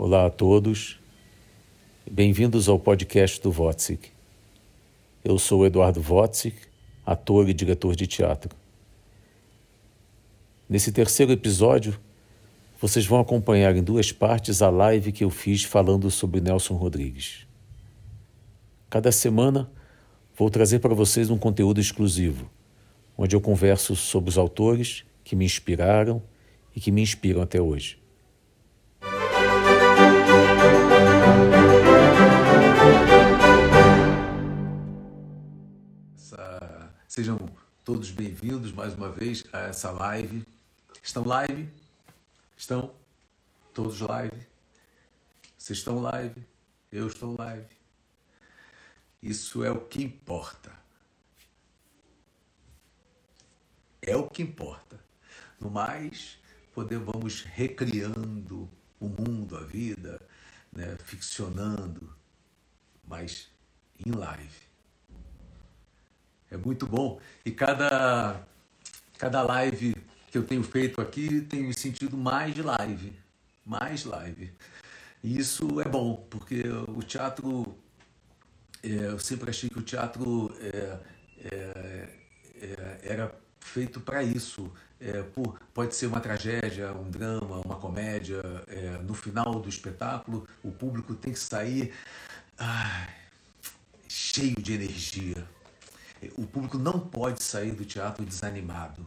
Olá a todos, bem-vindos ao podcast do Wotzik. Eu sou Eduardo Wotzik, ator e diretor de teatro. Nesse terceiro episódio, vocês vão acompanhar em duas partes a live que eu fiz falando sobre Nelson Rodrigues. Cada semana vou trazer para vocês um conteúdo exclusivo, onde eu converso sobre os autores que me inspiraram e que me inspiram até hoje. Sejam todos bem-vindos mais uma vez a essa live. Estão live? Estão todos live? Vocês estão live? Eu estou live. Isso é o que importa. É o que importa. No mais, poder, vamos recriando o mundo, a vida, né, ficcionando, mas em live. É muito bom. E cada, cada live que eu tenho feito aqui, tenho me sentido mais live. Mais live. E isso é bom, porque o teatro. É, eu sempre achei que o teatro é, é, é era feito para isso. É, por, pode ser uma tragédia, um drama, uma comédia. É, no final do espetáculo, o público tem que sair ai, cheio de energia. O público não pode sair do teatro desanimado.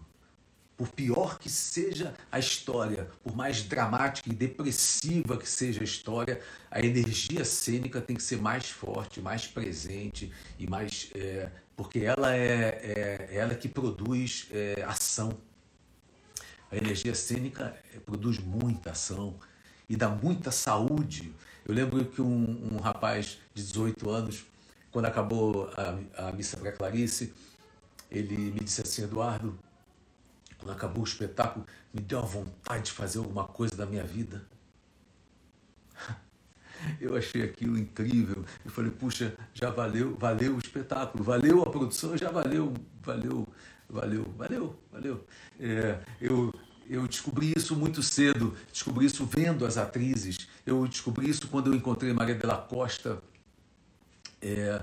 Por pior que seja a história, por mais dramática e depressiva que seja a história, a energia cênica tem que ser mais forte, mais presente e mais. É, porque ela é, é, ela que produz é, ação. A energia cênica é, produz muita ação e dá muita saúde. Eu lembro que um, um rapaz de 18 anos quando acabou a, a missa para Clarice, ele me disse assim, Eduardo, quando acabou o espetáculo, me deu a vontade de fazer alguma coisa da minha vida. Eu achei aquilo incrível. Eu falei, puxa, já valeu, valeu o espetáculo, valeu a produção, já valeu, valeu, valeu, valeu, valeu. É, eu, eu descobri isso muito cedo, descobri isso vendo as atrizes. Eu descobri isso quando eu encontrei Maria de la Costa é,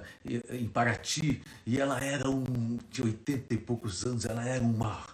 em Paraty, e ela era um, de 80 e poucos anos, ela era uma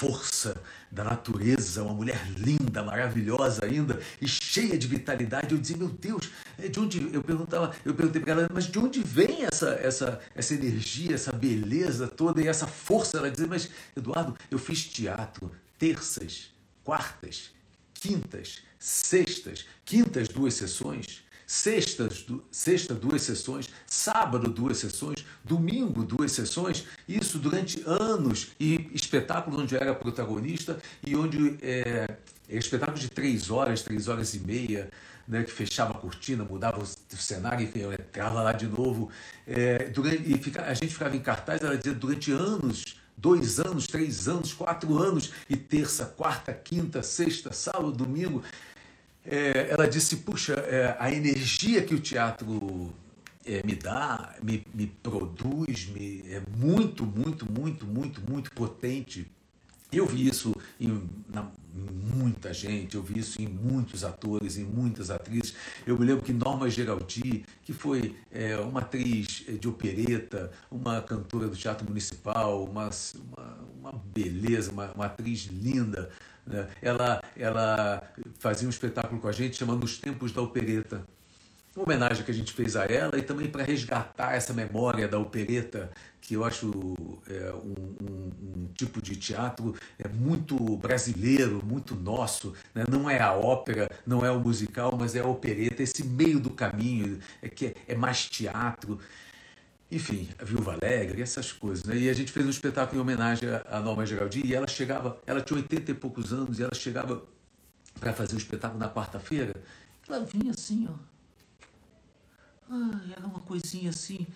força da natureza, uma mulher linda, maravilhosa ainda e cheia de vitalidade. Eu dizia, meu Deus, é de onde? Eu perguntava, eu perguntei para ela, mas de onde vem essa, essa, essa energia, essa beleza toda e essa força? Ela dizia, mas Eduardo, eu fiz teatro terças, quartas, quintas, sextas, quintas duas sessões sextas, sexta duas sessões, sábado duas sessões, domingo duas sessões, isso durante anos, e espetáculo onde eu era protagonista e onde é, é espetáculo de três horas, três horas e meia, né, que fechava a cortina, mudava o cenário, enfim, eu entrava lá de novo. É, durante, e fica, a gente ficava em cartaz, ela dizia, durante anos, dois anos, três anos, quatro anos, e terça, quarta, quinta, sexta, sábado, domingo é, ela disse: puxa, é, a energia que o teatro é, me dá, me, me produz, me, é muito, muito, muito, muito, muito potente. Eu vi isso em, na, em, muita gente, eu vi isso em muitos atores, em muitas atrizes. Eu me lembro que Norma Geraldi, que foi é, uma atriz de opereta, uma cantora do Teatro Municipal, uma, uma, uma beleza, uma, uma atriz linda, né? Ela, ela fazia um espetáculo com a gente chamando Os Tempos da Opereta. Uma homenagem que a gente fez a ela e também para resgatar essa memória da opereta, que eu acho é, um, um, um, tipo de teatro é muito brasileiro, muito nosso. Né? Não é a ópera, não é o musical, mas é a opereta, esse meio do caminho, é que é, é mais teatro. Enfim, a Viúva Alegre, essas coisas. Né? E a gente fez um espetáculo em homenagem à Norma Geraldi e ela chegava, ela tinha 80 e poucos anos e ela chegava para fazer o espetáculo na quarta-feira. Ela vinha assim, ó. Era uma coisinha assim.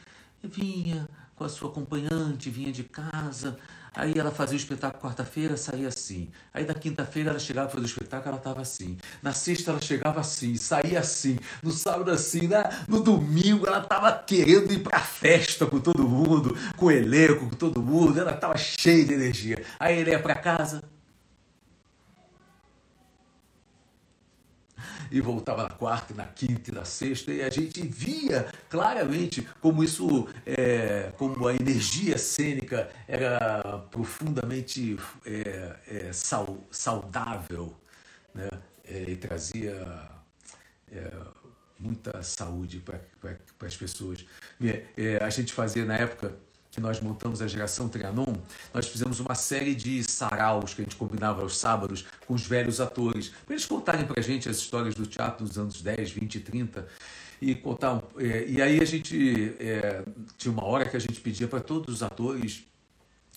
Vinha com a sua acompanhante, vinha de casa, Aí ela fazia o espetáculo quarta-feira, saía assim. Aí na quinta-feira ela chegava fazer o espetáculo, ela estava assim. Na sexta ela chegava assim, saía assim. No sábado assim, né? no domingo ela estava querendo ir para festa com todo mundo, com o elenco, com todo mundo. Ela estava cheia de energia. Aí ele ia para casa. E voltava na quarta, na quinta e na sexta, e a gente via claramente como isso, é, como a energia cênica era profundamente é, é, saudável, né? É, e trazia é, muita saúde para as pessoas. É, a gente fazia na época que nós montamos a geração Trianon, nós fizemos uma série de saraus que a gente combinava aos sábados com os velhos atores, para eles contarem para a gente as histórias do teatro dos anos 10, 20 e 30. E, contar, é, e aí a gente é, tinha uma hora que a gente pedia para todos os atores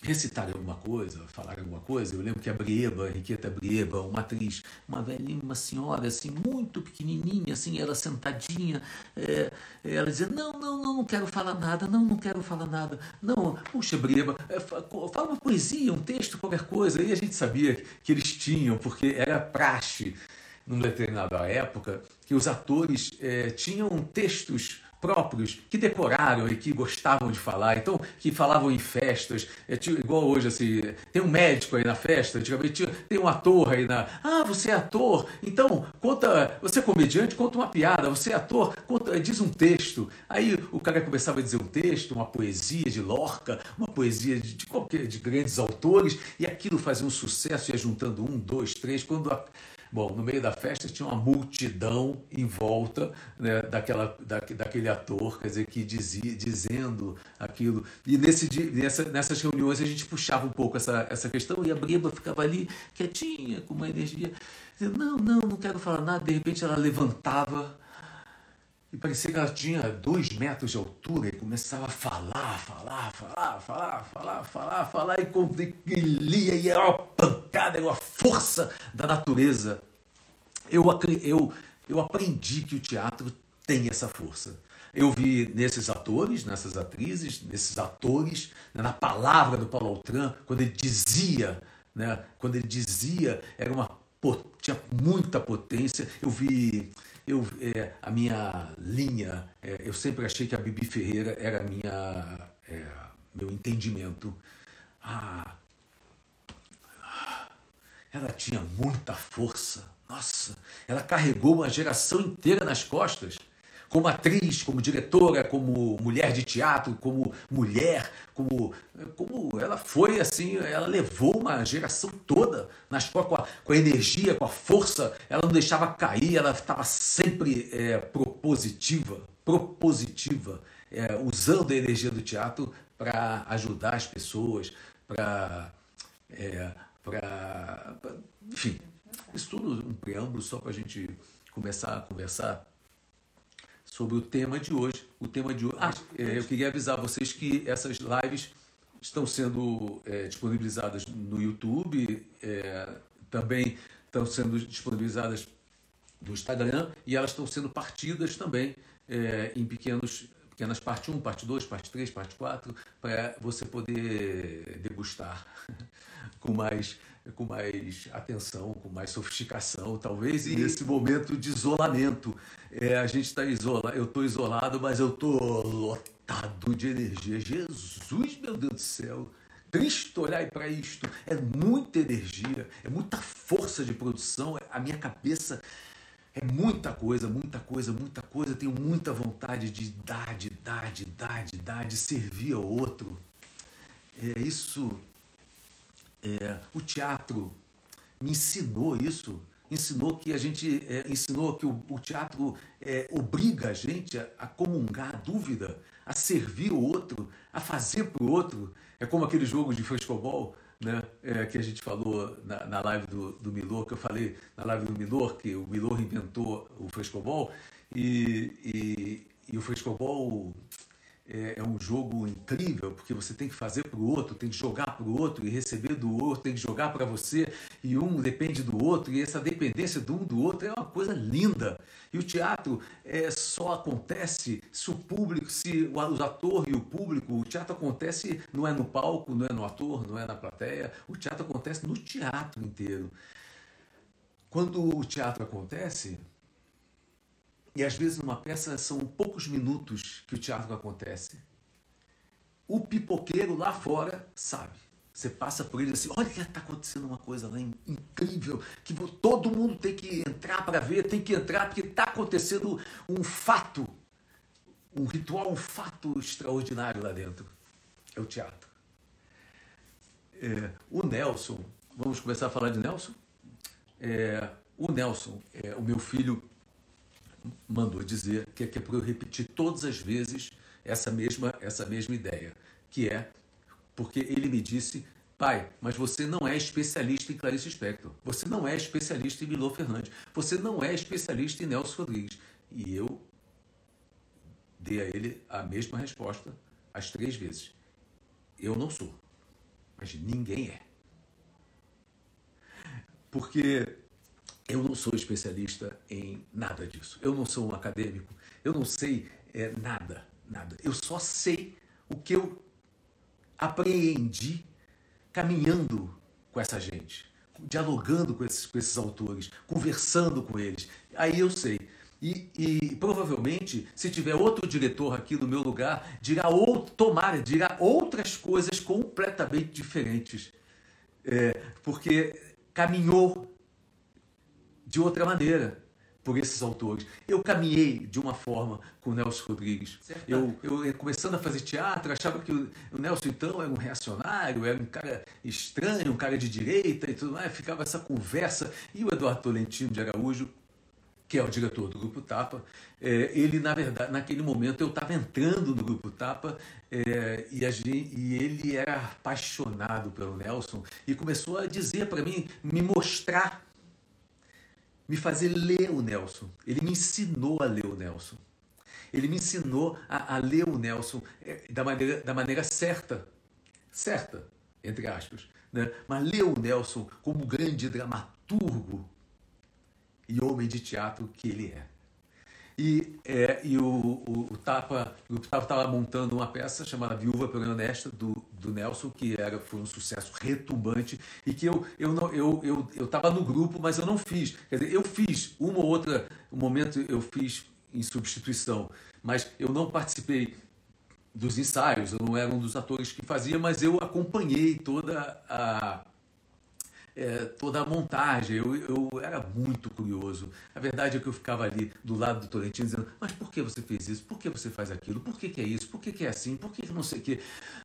recitarem alguma coisa, falar alguma coisa. Eu lembro que a Brieba, a Henriqueta Brieba, uma atriz, uma velhinha, uma senhora, assim, muito pequenininha, assim, ela sentadinha, é, ela dizia, não, não, não, não quero falar nada, não, não quero falar nada, não, puxa, Brieba, é, fala uma poesia, um texto, qualquer coisa. E a gente sabia que eles tinham, porque era praxe, numa determinada época, que os atores é, tinham textos próprios que decoraram e que gostavam de falar, então que falavam em festas, é, tipo, igual hoje assim, tem um médico aí na festa, antigamente tem um ator aí na, ah, você é ator, então conta, você é comediante, conta uma piada, você é ator, conta, diz um texto, aí o cara começava a dizer um texto, uma poesia de Lorca, uma poesia de, de qualquer de grandes autores e aquilo fazia um sucesso, ia juntando um, dois, três, quando a, Bom, no meio da festa tinha uma multidão em volta né, daquela, da, daquele ator, quer dizer, que dizia, dizendo aquilo. E nesse nessa, nessas reuniões a gente puxava um pouco essa, essa questão e a Briba ficava ali quietinha, com uma energia. Dizendo, não, não, não quero falar nada. De repente ela levantava e parecia que ela tinha dois metros de altura e começava a falar, falar, falar, falar, falar, falar, falar, e lia, e era uma pancada, era uma força da natureza. Eu, eu, eu aprendi que o teatro tem essa força. Eu vi nesses atores, nessas atrizes, nesses atores, né, na palavra do Paulo Altran, quando ele dizia, né, quando ele dizia, era uma tinha muita potência. Eu vi eu, é, a minha linha, é, eu sempre achei que a Bibi Ferreira era minha, é, meu entendimento. Ah, ela tinha muita força. Nossa, ela carregou uma geração inteira nas costas como atriz, como diretora, como mulher de teatro, como mulher, como, como ela foi assim, ela levou uma geração toda nas com a, com a energia, com a força, ela não deixava cair, ela estava sempre é, propositiva, propositiva, é, usando a energia do teatro para ajudar as pessoas, para, é, para, enfim, isso tudo um preâmbulo só para a gente começar a conversar sobre o tema de hoje. O tema de hoje, ah, é, eu queria avisar vocês que essas lives estão sendo é, disponibilizadas no YouTube, é, também estão sendo disponibilizadas no Instagram e elas estão sendo partidas também é, em pequenos pequenas parte 1, parte 2, parte 3, parte 4, para você poder degustar com mais com mais atenção, com mais sofisticação, talvez, e nesse momento de isolamento. É, a gente está isolado, eu estou isolado, mas eu estou lotado de energia. Jesus, meu Deus do céu! Cristo, olhar para isto. É muita energia, é muita força de produção. A minha cabeça é muita coisa, muita coisa, muita coisa. tenho muita vontade de dar, de dar, de dar, de dar, de servir ao outro. É isso é, o teatro me ensinou isso, ensinou que a gente é, ensinou que o, o teatro é, obriga a gente a, a, comungar a dúvida, a servir o outro, a fazer para o outro. É como aquele jogo de frescobol, né, é, que a gente falou na, na live do, do Milor, que eu falei na live do Milor, que o Milor inventou o frescobol, e, e, e o frescobol é, é, um jogo incrível, porque você tem que fazer para o outro, tem que jogar para o outro e receber do outro, tem que jogar para você, e um depende do outro, e essa dependência de um do outro é uma coisa linda. E o teatro é, só acontece se o público, se o ator e o público, o teatro acontece não é no palco, não é no ator, não é na plateia, o teatro acontece no teatro inteiro. Quando o teatro acontece, e às vezes numa peça são poucos minutos que o teatro acontece. O pipoqueiro lá fora sabe. Você passa por ele assim, olha está acontecendo uma coisa lá incrível, que todo mundo tem que entrar para ver, tem que entrar, porque está acontecendo um fato, um ritual, um fato extraordinário lá dentro. É o teatro. É, o Nelson, vamos começar a falar de Nelson? É, o Nelson, é, o meu filho, mandou dizer que é, é para eu repetir todas as vezes essa mesma, essa mesma ideia, que é porque ele me disse, pai, mas você não é especialista em Clarice Spector, você não é especialista em Milô Fernandes, você não é especialista em Nelson Rodrigues. E eu dei a ele a mesma resposta as três vezes. Eu não sou, mas ninguém é. Porque eu não sou especialista em nada disso. Eu não sou um acadêmico. Eu não sei é, nada, nada. Eu só sei o que eu apreendi caminhando com essa gente, dialogando com esses, com esses autores, conversando com eles. Aí eu sei. E, e, provavelmente, se tiver outro diretor aqui no meu lugar, dirá ou tomara, dirá outras coisas completamente diferentes. É, porque caminhou de outra maneira por esses autores. Eu caminhei de uma forma com o Nelson Rodrigues. Eu, eu, começando a fazer teatro, achava que o, o, Nelson então era um reacionário, era um cara estranho, um cara de direita e tudo mais. Ficava essa conversa. E o Eduardo Tolentino de Araújo, que é o diretor do Grupo Tapa, é, ele, na verdade, naquele momento eu estava entrando no Grupo Tapa é, e, gente, e, ele era apaixonado pelo Nelson e começou a dizer para mim, me mostrar me fazer ler o Nelson. Ele me ensinou a ler o Nelson. Ele me ensinou a, a ler o Nelson é, da maneira, da maneira certa. Certa, entre aspas. Né? Mas ler o Nelson como grande dramaturgo e homem de teatro que ele é. E, é, e o, o, o Tapa estava montando uma peça chamada Viúva pela Honesta, do, do Nelson, que era, foi um sucesso retumbante, e que eu eu eu eu eu estava no grupo, mas eu não fiz. Quer dizer, eu fiz uma ou outra um momento eu fiz em substituição, mas eu não participei dos ensaios, eu não era um dos atores que fazia, mas eu acompanhei toda a é, toda a montagem. Eu, eu era muito curioso. A verdade é que eu ficava ali do lado do Tolentino dizendo: Mas por que você fez isso? Por que você faz aquilo? Por que, que é isso? Por que, que é assim? Por que, que não sei o quê?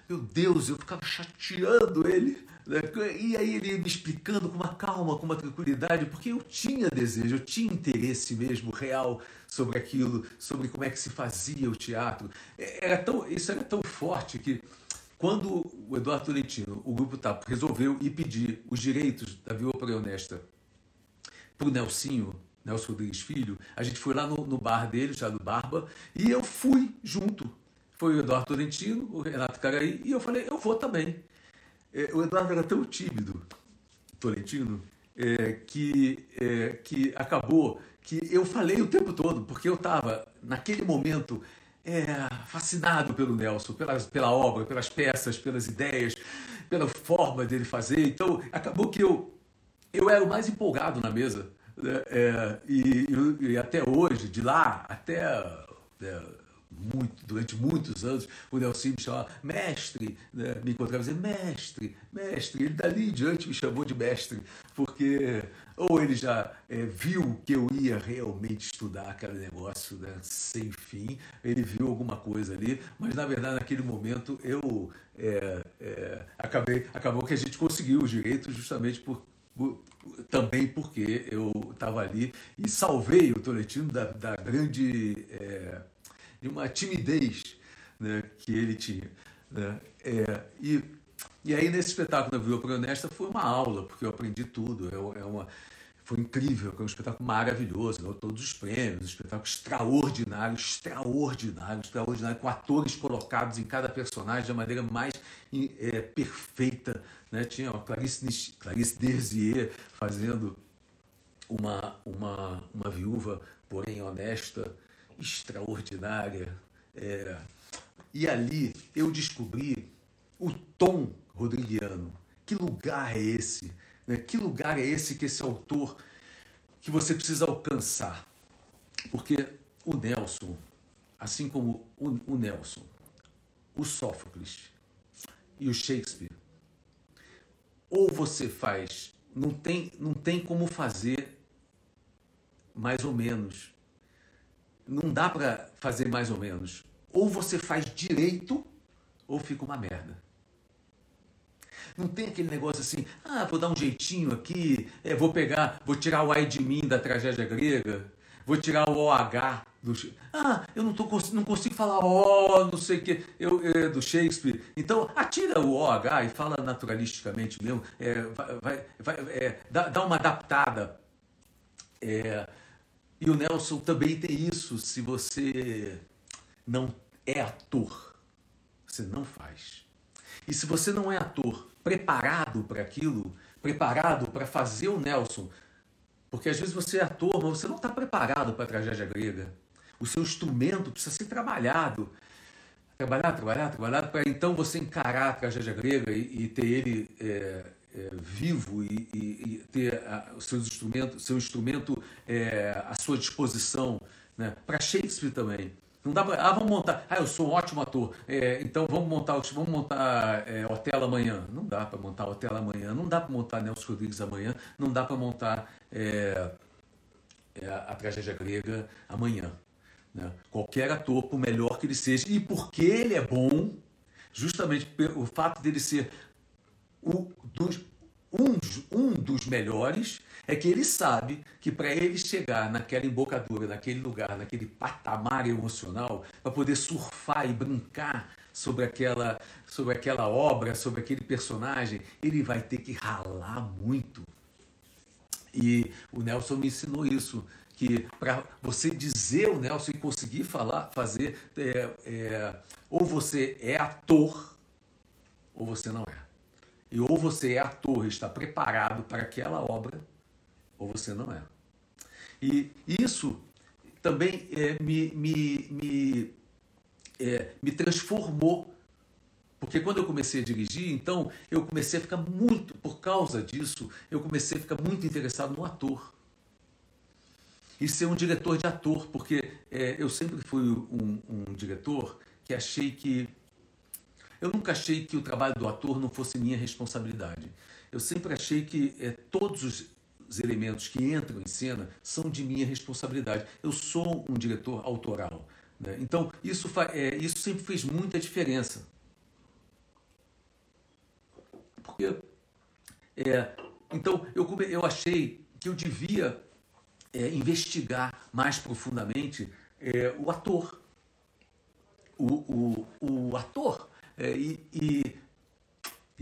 Meu Deus, eu ficava chateando ele. Né? E aí ele me explicando com uma calma, com uma tranquilidade, porque eu tinha desejo, eu tinha interesse mesmo real sobre aquilo, sobre como é que se fazia o teatro. É, era tão, isso era tão forte que quando o Eduardo Tolentino, o Grupo TAP, resolveu ir pedir os direitos da viúva honesta para o Nelsinho, Nelson Rodrigues Filho, a gente foi lá no, no bar dele, já do Barba, e eu fui junto. Foi o Eduardo Tolentino, o Renato Caraí, e eu falei, eu vou também. É, o Eduardo era tão tímido, Tolentino, é, que, é, que acabou que eu falei o tempo todo, porque eu estava, naquele momento, é, fascinado pelo Nelson, pela, pela obra, pelas peças, pelas ideias, pela forma dele fazer. Então, acabou que eu, eu era o mais empolgado na mesa. Né? É, e, e, até hoje, de lá até. É, muito, durante muitos anos, o Nelson me chamava mestre, né? me encontrava e dizia mestre, mestre. Ele dali em diante me chamou de mestre, porque ou ele já é, viu que eu ia realmente estudar aquele negócio né, sem fim, ele viu alguma coisa ali, mas na verdade naquele momento eu é, é, acabei, acabou que a gente conseguiu os direitos justamente por, por também porque eu estava ali e salvei o Tolentino da, da grande é, de uma timidez né, que ele tinha. Né? É, e, e aí, nesse espetáculo da Viúva Honesta, foi uma aula, porque eu aprendi tudo. É, é uma, foi incrível, foi um espetáculo maravilhoso, ganhou todos os prêmios, um espetáculo extraordinário, extraordinário, extraordinário, com atores colocados em cada personagem da maneira mais é, perfeita. Né? Tinha a Clarice, Clarice Derzier fazendo uma, uma, uma viúva, porém honesta, extraordinária. É, e ali eu descobri o tom rodriguiano. Que lugar é esse? Né? Que lugar é esse que esse autor que você precisa alcançar? Porque o Nelson, assim como o, Nelson, o Sófocles e o Shakespeare, ou você faz, não tem, não tem como fazer mais ou menos. Não dá para fazer mais ou menos. Ou você faz direito ou fica uma merda. Não tem aquele negócio assim, ah, vou dar um jeitinho aqui, é, vou pegar, vou tirar o ai de mim da tragédia grega, vou tirar o OH do. Ah, eu não, tô, não consigo falar O, não sei o que, eu, é, do Shakespeare. Então, atira o OH e fala naturalisticamente mesmo, é, vai, vai é, dá, dá, uma adaptada. É, e o Nelson também tem isso, se você não é ator, você não faz. E se você não é ator preparado para aquilo, preparado para fazer o Nelson, porque às vezes você é ator, mas você não está preparado para a tragédia grega. O seu instrumento precisa ser trabalhado. Trabalhar, trabalhar, trabalhar, para então você encarar a tragédia grega e, e ter ele é, é, vivo e, e, e ter o seu instrumento, seu instrumento é, à sua disposição. Né? Para Shakespeare também. Não dá pra, ah, vamos montar. Ah, eu sou um ótimo ator. É, então vamos montar, vamos montar é, Hotel amanhã. Não dá para montar Hotel amanhã. Não dá para montar Nelson Rodrigues amanhã. Não dá para montar é, é, a tragédia grega amanhã. Né? Qualquer ator, por melhor que ele seja, e porque ele é bom, justamente pelo fato dele ser o, dos, um, um dos melhores, é que ele sabe que para ele chegar naquela embocadura, naquele lugar, naquele patamar emocional, para poder surfar e brincar sobre aquela, sobre aquela obra, sobre aquele personagem, ele vai ter que ralar muito. E o Nelson me ensinou isso, que para você dizer o Nelson e conseguir falar, fazer, é, é, ou você é ator, ou você não é. E ou você é ator está preparado para aquela obra, ou você não é. E isso também é, me, me, me, é, me transformou. Porque quando eu comecei a dirigir, então eu comecei a ficar muito, por causa disso, eu comecei a ficar muito interessado no ator. E ser um diretor de ator, porque é, eu sempre fui um, um diretor que achei que. Eu nunca achei que o trabalho do ator não fosse minha responsabilidade. Eu sempre achei que é, todos os os elementos que entram em cena são de minha responsabilidade. Eu sou um diretor autoral. Né? Então, isso, é, isso sempre fez muita diferença. Porque, é, então, eu, eu achei que eu devia é, investigar mais profundamente o ator. O, o, o ator. É, e, e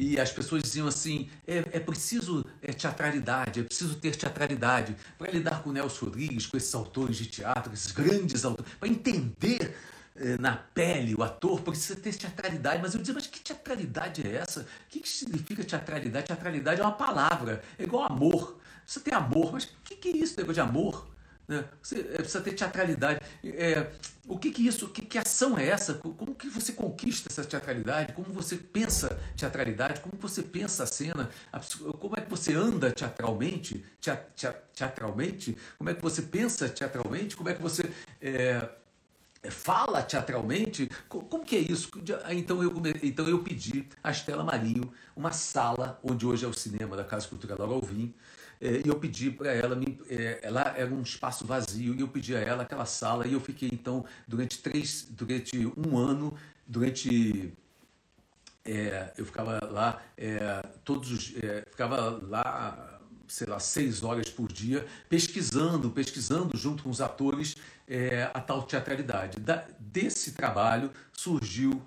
e as pessoas diziam assim: é, é preciso é, teatralidade, é preciso ter teatralidade para lidar com Nelson Rodrigues, com esses autores de teatro, esses grandes autores, para entender é, na pele o ator, precisa ter teatralidade. Mas eu dizia: mas que teatralidade é essa? O que, que significa teatralidade? Teatralidade é uma palavra, é igual amor. Você tem amor, mas o que, que é isso, negócio de amor? Né? Você é, precisa ter teatralidade. É, o que, que isso, que, que ação é essa? Como que você conquista essa teatralidade? Como você pensa teatralidade? Como você pensa a cena? Como é que você anda teatralmente? Teatralmente? Como é que você pensa teatralmente? Como é que você é, é fala teatralmente? Como que é isso? Então eu, então eu pedi a Estela Marinho uma sala, onde hoje é o cinema da Casa Cultural Alvim, e eu pedi para ela, é, ela era um espaço vazio, e eu pedi a ela aquela sala, e eu fiquei então durante três, durante um ano, durante é, eu ficava lá é, todos os, é, ficava lá sei lá seis horas por dia pesquisando pesquisando junto com os atores é, a tal teatralidade. Da, desse trabalho surgiu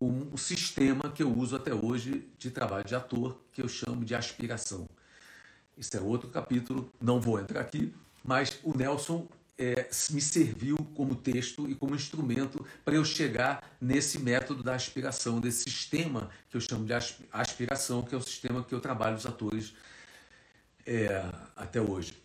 um sistema que eu uso até hoje de trabalho de ator que eu chamo de aspiração isso é outro capítulo, não vou entrar aqui, mas o Nelson é, me serviu como texto e como instrumento para eu chegar nesse método da aspiração, desse sistema que eu chamo de aspiração, que é o sistema que eu trabalho os atores é, até hoje.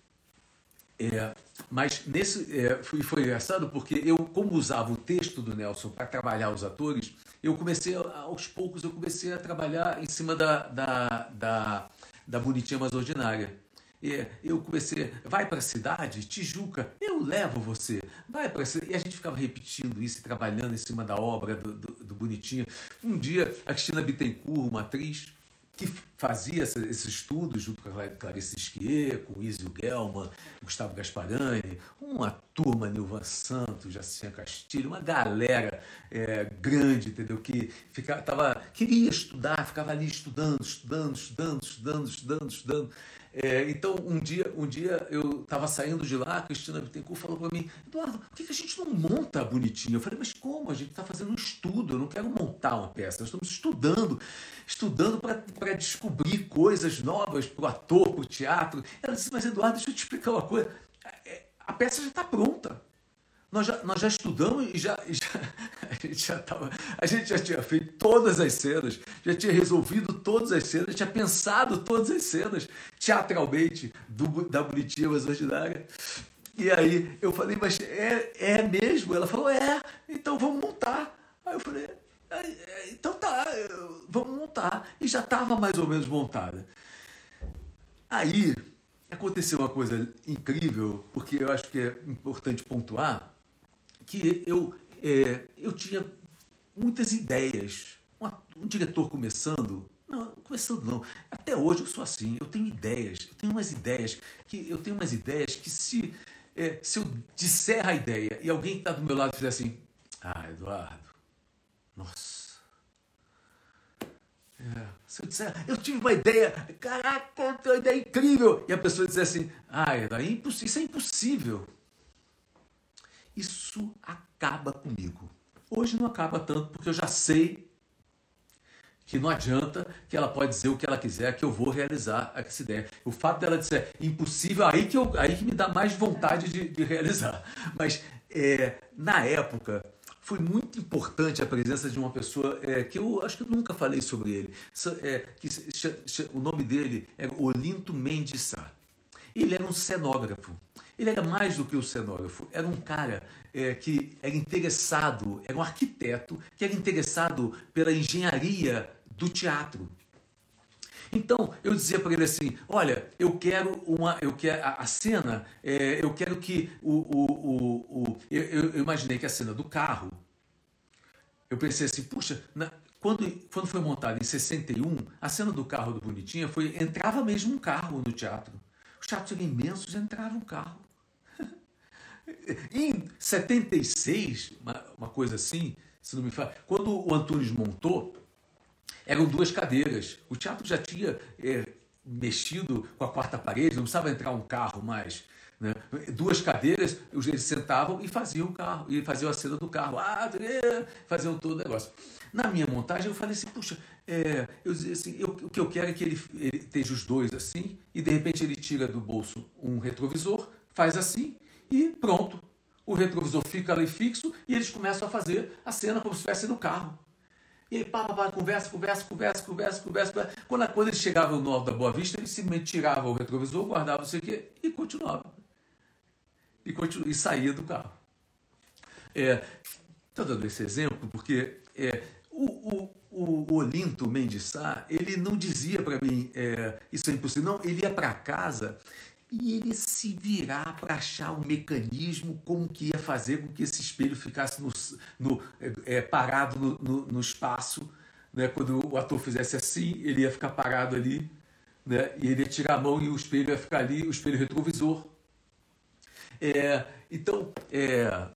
É, mas nesse é, foi, foi engraçado porque eu, como usava o texto do Nelson para trabalhar os atores, eu comecei aos poucos eu comecei a trabalhar em cima da, da, da da Bonitinha Mais Ordinária. E eu comecei, vai para a cidade, Tijuca, eu levo você. Vai para E a gente ficava repetindo isso, trabalhando em cima da obra do, do, do Bonitinha. Um dia, a Cristina Bittencourt, uma atriz, que fazia esses estudos junto com a Clarice Esquier, com o Isio Gelman, Gustavo Gasparani, uma turma, Nilvan Santos, Jacinha Castilho, uma galera é, grande, entendeu? Que ficava, queria estudar, ficava ali estudando, estudando, estudando, estudando, estudando, estudando. É, então, um dia, um dia eu estava saindo de lá, a Cristina Bittencourt falou para mim, Eduardo, por que a gente não monta bonitinho? Eu falei, mas como? A gente está fazendo um estudo, eu não quero montar uma peça, nós estamos estudando, estudando para descobrir coisas novas para o ator, para o teatro. Ela disse, mas Eduardo, deixa eu te explicar uma coisa, é, a peça já está pronta. Nós já, nós já estudamos e já, já, a, gente já tava, a gente já tinha feito todas as cenas, já tinha resolvido todas as cenas, tinha pensado todas as cenas teatralmente do, da Bonitinha Mais Ordinária. E aí eu falei, mas é, é mesmo? Ela falou, é, então vamos montar. Aí eu falei, é, então tá, vamos montar. E já estava mais ou menos montada. Aí aconteceu uma coisa incrível, porque eu acho que é importante pontuar que eu, é, eu tinha muitas ideias. Um, um, diretor começando, não, começando não, até hoje eu sou assim, eu tenho ideias, eu tenho umas ideias, que eu tenho umas ideias que se, é, se eu disser a ideia e alguém que está do meu lado fizer assim, ah, Eduardo, nossa. É, se eu disser, eu tive uma ideia, caraca, uma ideia incrível, e a pessoa dizer assim, ah, Eduardo, isso é impossível isso acaba comigo. Hoje não acaba tanto, porque eu já sei que não adianta, que ela pode dizer o que ela quiser, que eu vou realizar essa ideia. O fato dela dizer impossível, aí que, eu, aí que me dá mais vontade de, de realizar. Mas é, na época foi muito importante a presença de uma pessoa é, que eu acho que eu nunca falei sobre ele. É, que, o nome dele é Olinto Mendes Sá. Ele era um cenógrafo. Ele era mais do que o cenógrafo, era um cara é, que era interessado, era um arquiteto que era interessado pela engenharia do teatro. Então eu dizia para ele assim: olha, eu quero uma, eu quero a, a cena, é, eu quero que o, o, o, o eu, eu, imaginei que a cena do carro, eu pensei assim, puxa, na, quando, quando foi montada em 61, a cena do carro do Bonitinha foi entrava mesmo um carro no teatro. Os teatros eram imensos, entrava um carro. Em 76, uma, uma coisa assim, se não me fala, quando o Antunes montou, eram duas cadeiras. O teatro já tinha é, mexido com a quarta parede, não precisava entrar um carro mais. Né? Duas cadeiras, eles sentavam e faziam o carro, e faziam a cena do carro, ah, faziam todo o negócio. Na minha montagem, eu falei assim, puxa, é, eu assim, eu, o que eu quero é que ele, ele esteja os dois assim, e de repente ele tira do bolso um retrovisor, faz assim, e pronto. O retrovisor fica ali fixo e eles começam a fazer a cena como se estivesse no carro. E aí, pá, pá, pá, conversa, conversa, conversa, conversa, conversa. Quando, quando eles chegavam no alto da Boa Vista, eles simplesmente tiravam o retrovisor, guardavam não sei o e continuavam. E, continu, e saía do carro. Estou é, dando esse exemplo porque é, o, o, o Olinto Mendes Sá, ele não dizia para mim é, isso é impossível. Não, ele ia para casa e ele se virar para achar o um mecanismo como que ia fazer com que esse espelho ficasse no, no é, parado no, no, no, espaço. Né? Quando o ator fizesse assim, ele ia ficar parado ali, né? e ele ia tirar a mão e o espelho ia ficar ali, o espelho retrovisor. É, então, é,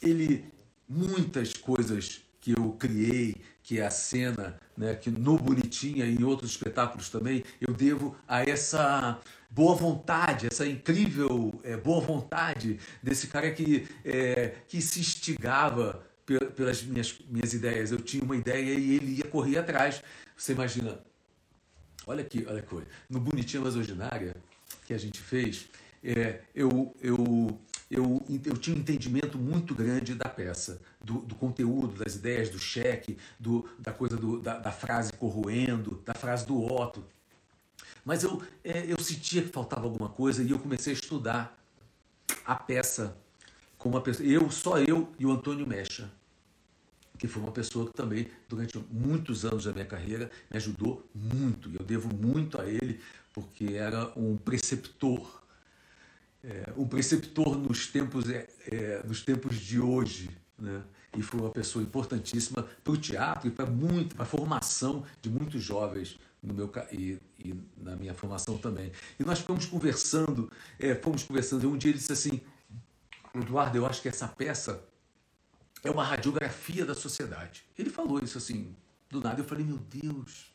ele muitas coisas que eu criei, que é a cena, né, que no Bonitinha e em outros espetáculos também, eu devo a essa boa vontade, essa incrível é, boa vontade desse cara que, é, que se instigava pelas minhas, minhas ideias. Eu tinha uma ideia e ele ia correr atrás. Você imagina, olha aqui, olha que coisa. No Bonitinha Mas Ordinária, que a gente fez, é, eu, eu eu, eu tinha um entendimento muito grande da peça, do, do conteúdo, das ideias, do cheque, do, da coisa do, da, da, frase corroendo, da frase do Otto. Mas eu, é, eu sentia que faltava alguma coisa e eu comecei a estudar a peça com uma pessoa. Eu, só eu e o Antônio Mecha, que foi uma pessoa que também, durante muitos anos da minha carreira, me ajudou muito. E eu devo muito a ele, porque era um preceptor é, um preceptor nos tempos, é, é, nos tempos de hoje. Né? E foi uma pessoa importantíssima para o teatro e para muito, para a formação de muitos jovens no meu e, e, na minha formação também. E nós ficamos conversando, é, fomos conversando, e um dia ele disse assim, Eduardo, eu acho que essa peça é uma radiografia da sociedade. Ele falou isso assim, do nada. Eu falei, meu Deus.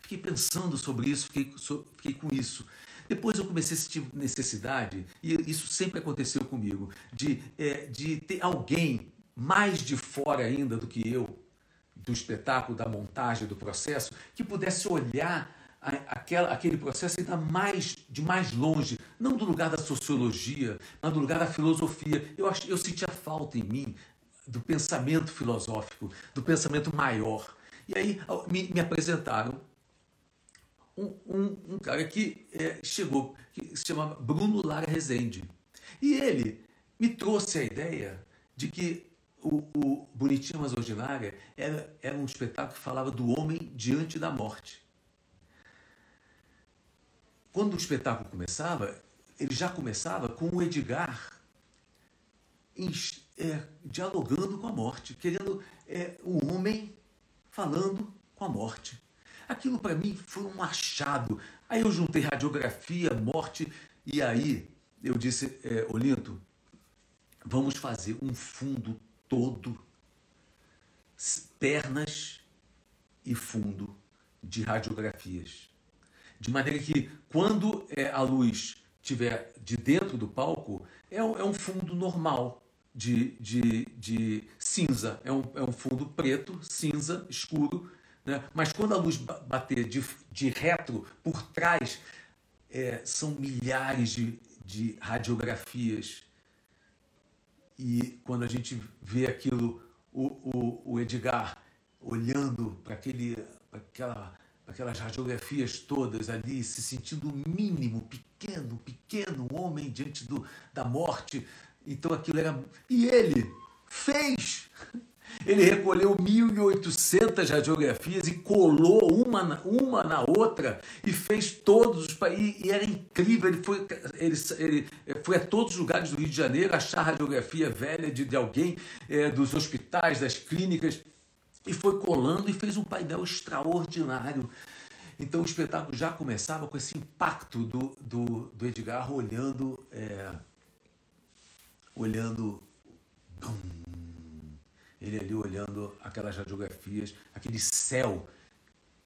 Fiquei pensando sobre isso, fiquei, fiquei com isso. Depois eu comecei a sentir necessidade, e isso sempre aconteceu comigo, de, é, de ter alguém mais de fora ainda do que eu, do espetáculo, da montagem, do processo, que pudesse olhar aquela, aquele processo ainda mais de mais longe, não do lugar da sociologia, mas do lugar da filosofia. Eu, ach, eu sentia falta em mim do pensamento filosófico, do pensamento maior. E aí me, me apresentaram um, um, um, cara que é, chegou, que se chama Bruno Lara Rezende. E ele me trouxe a ideia de que o, o Mas Ordinária era, era um espetáculo que falava do homem diante da morte. Quando o espetáculo começava, ele já começava com o Edgar em, é, dialogando com a morte, querendo é, o homem falando com a morte. Aquilo para mim foi um achado. Aí eu juntei radiografia, morte, e aí eu disse, é, Olinto, vamos fazer um fundo todo, pernas e fundo de radiografias. De maneira que quando é, a luz estiver de dentro do palco, é um, é um fundo normal de, de, de cinza. É um, é um fundo preto, cinza, escuro. Né? Mas quando a luz bater de, de retro por trás, é, são milhares de, de radiografias. E quando a gente vê aquilo, o, o, o Edgar olhando para aquela aquelas radiografias todas ali, se sentindo mínimo, pequeno, pequeno homem diante do, da morte. Então aquilo era. E ele fez! Ele recolheu 1.800 radiografias e colou uma na, uma na outra e fez todos os países. E era incrível. Ele foi, ele, ele foi a todos os lugares do Rio de Janeiro achar radiografia velha de, de alguém, é, dos hospitais, das clínicas e foi colando e fez um painel extraordinário. Então o espetáculo já começava com esse impacto do, do, do Edgar olhando, é, olhando, ele ali olhando aquelas radiografias, aquele céu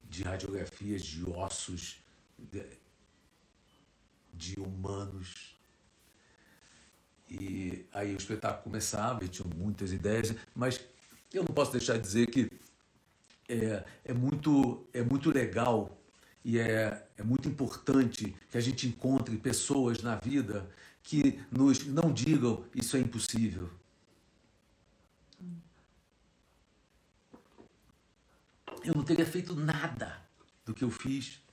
de radiografias de ossos, de, de humanos. E aí o espetáculo começava, e tinha muitas ideias, mas eu não posso deixar de dizer que é, é, muito, é muito legal e é, é muito importante que a gente encontre pessoas na vida que nos não digam isso é impossível. Eu não teria feito nada do que eu fiz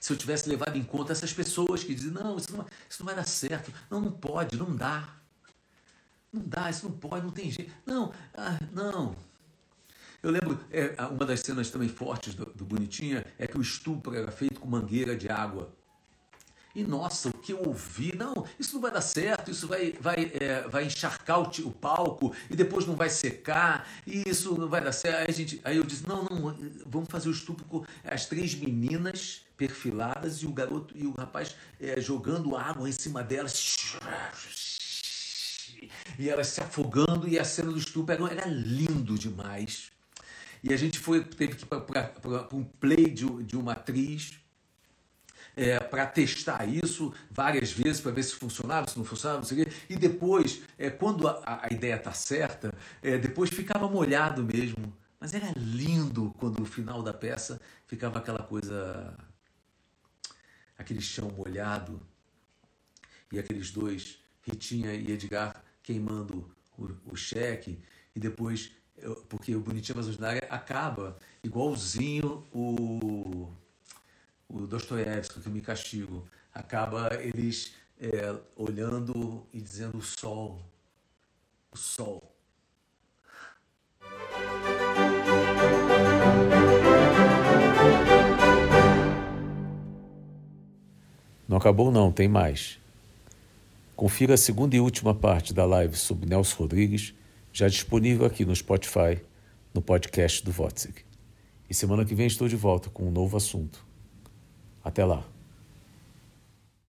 se eu tivesse levado em conta essas pessoas que dizem: não, isso não, isso não vai dar certo, não, não pode, não dá. Não dá, isso não pode, não tem jeito. Não, ah, não. Eu lembro, é, uma das cenas também fortes do, do Bonitinha é que o estupro era feito com mangueira de água. E nossa, o que eu ouvi, não, isso não vai dar certo, isso vai, vai, é, vai encharcar o, o, palco e depois não vai secar, e isso não vai dar certo. Aí, gente, aí eu disse, não, não, vamos fazer o estupro com as três meninas perfiladas e o garoto e o rapaz é, jogando água em cima delas e elas se afogando, e a cena do estupro era, era lindo demais. E a gente foi, teve que ir para um play de, de uma atriz é, para testar isso várias vezes para ver se funcionava, se não funcionava, não sei o quê. E depois, é, quando a, a ideia está certa, é, depois ficava molhado mesmo. Mas era lindo quando no final da peça ficava aquela coisa, aquele chão molhado e aqueles dois, Ritinha e Edgar, queimando o, o cheque e depois, porque o Bonitinho Ordinária acaba igualzinho o, o Dostoiévski, que eu me castigo. Acaba eles é, olhando e dizendo o sol, o sol. Não acabou não, tem mais. Confira a segunda e última parte da live sobre Nelson Rodrigues, já disponível aqui no Spotify, no podcast do Votzig. E semana que vem estou de volta com um novo assunto. Até lá.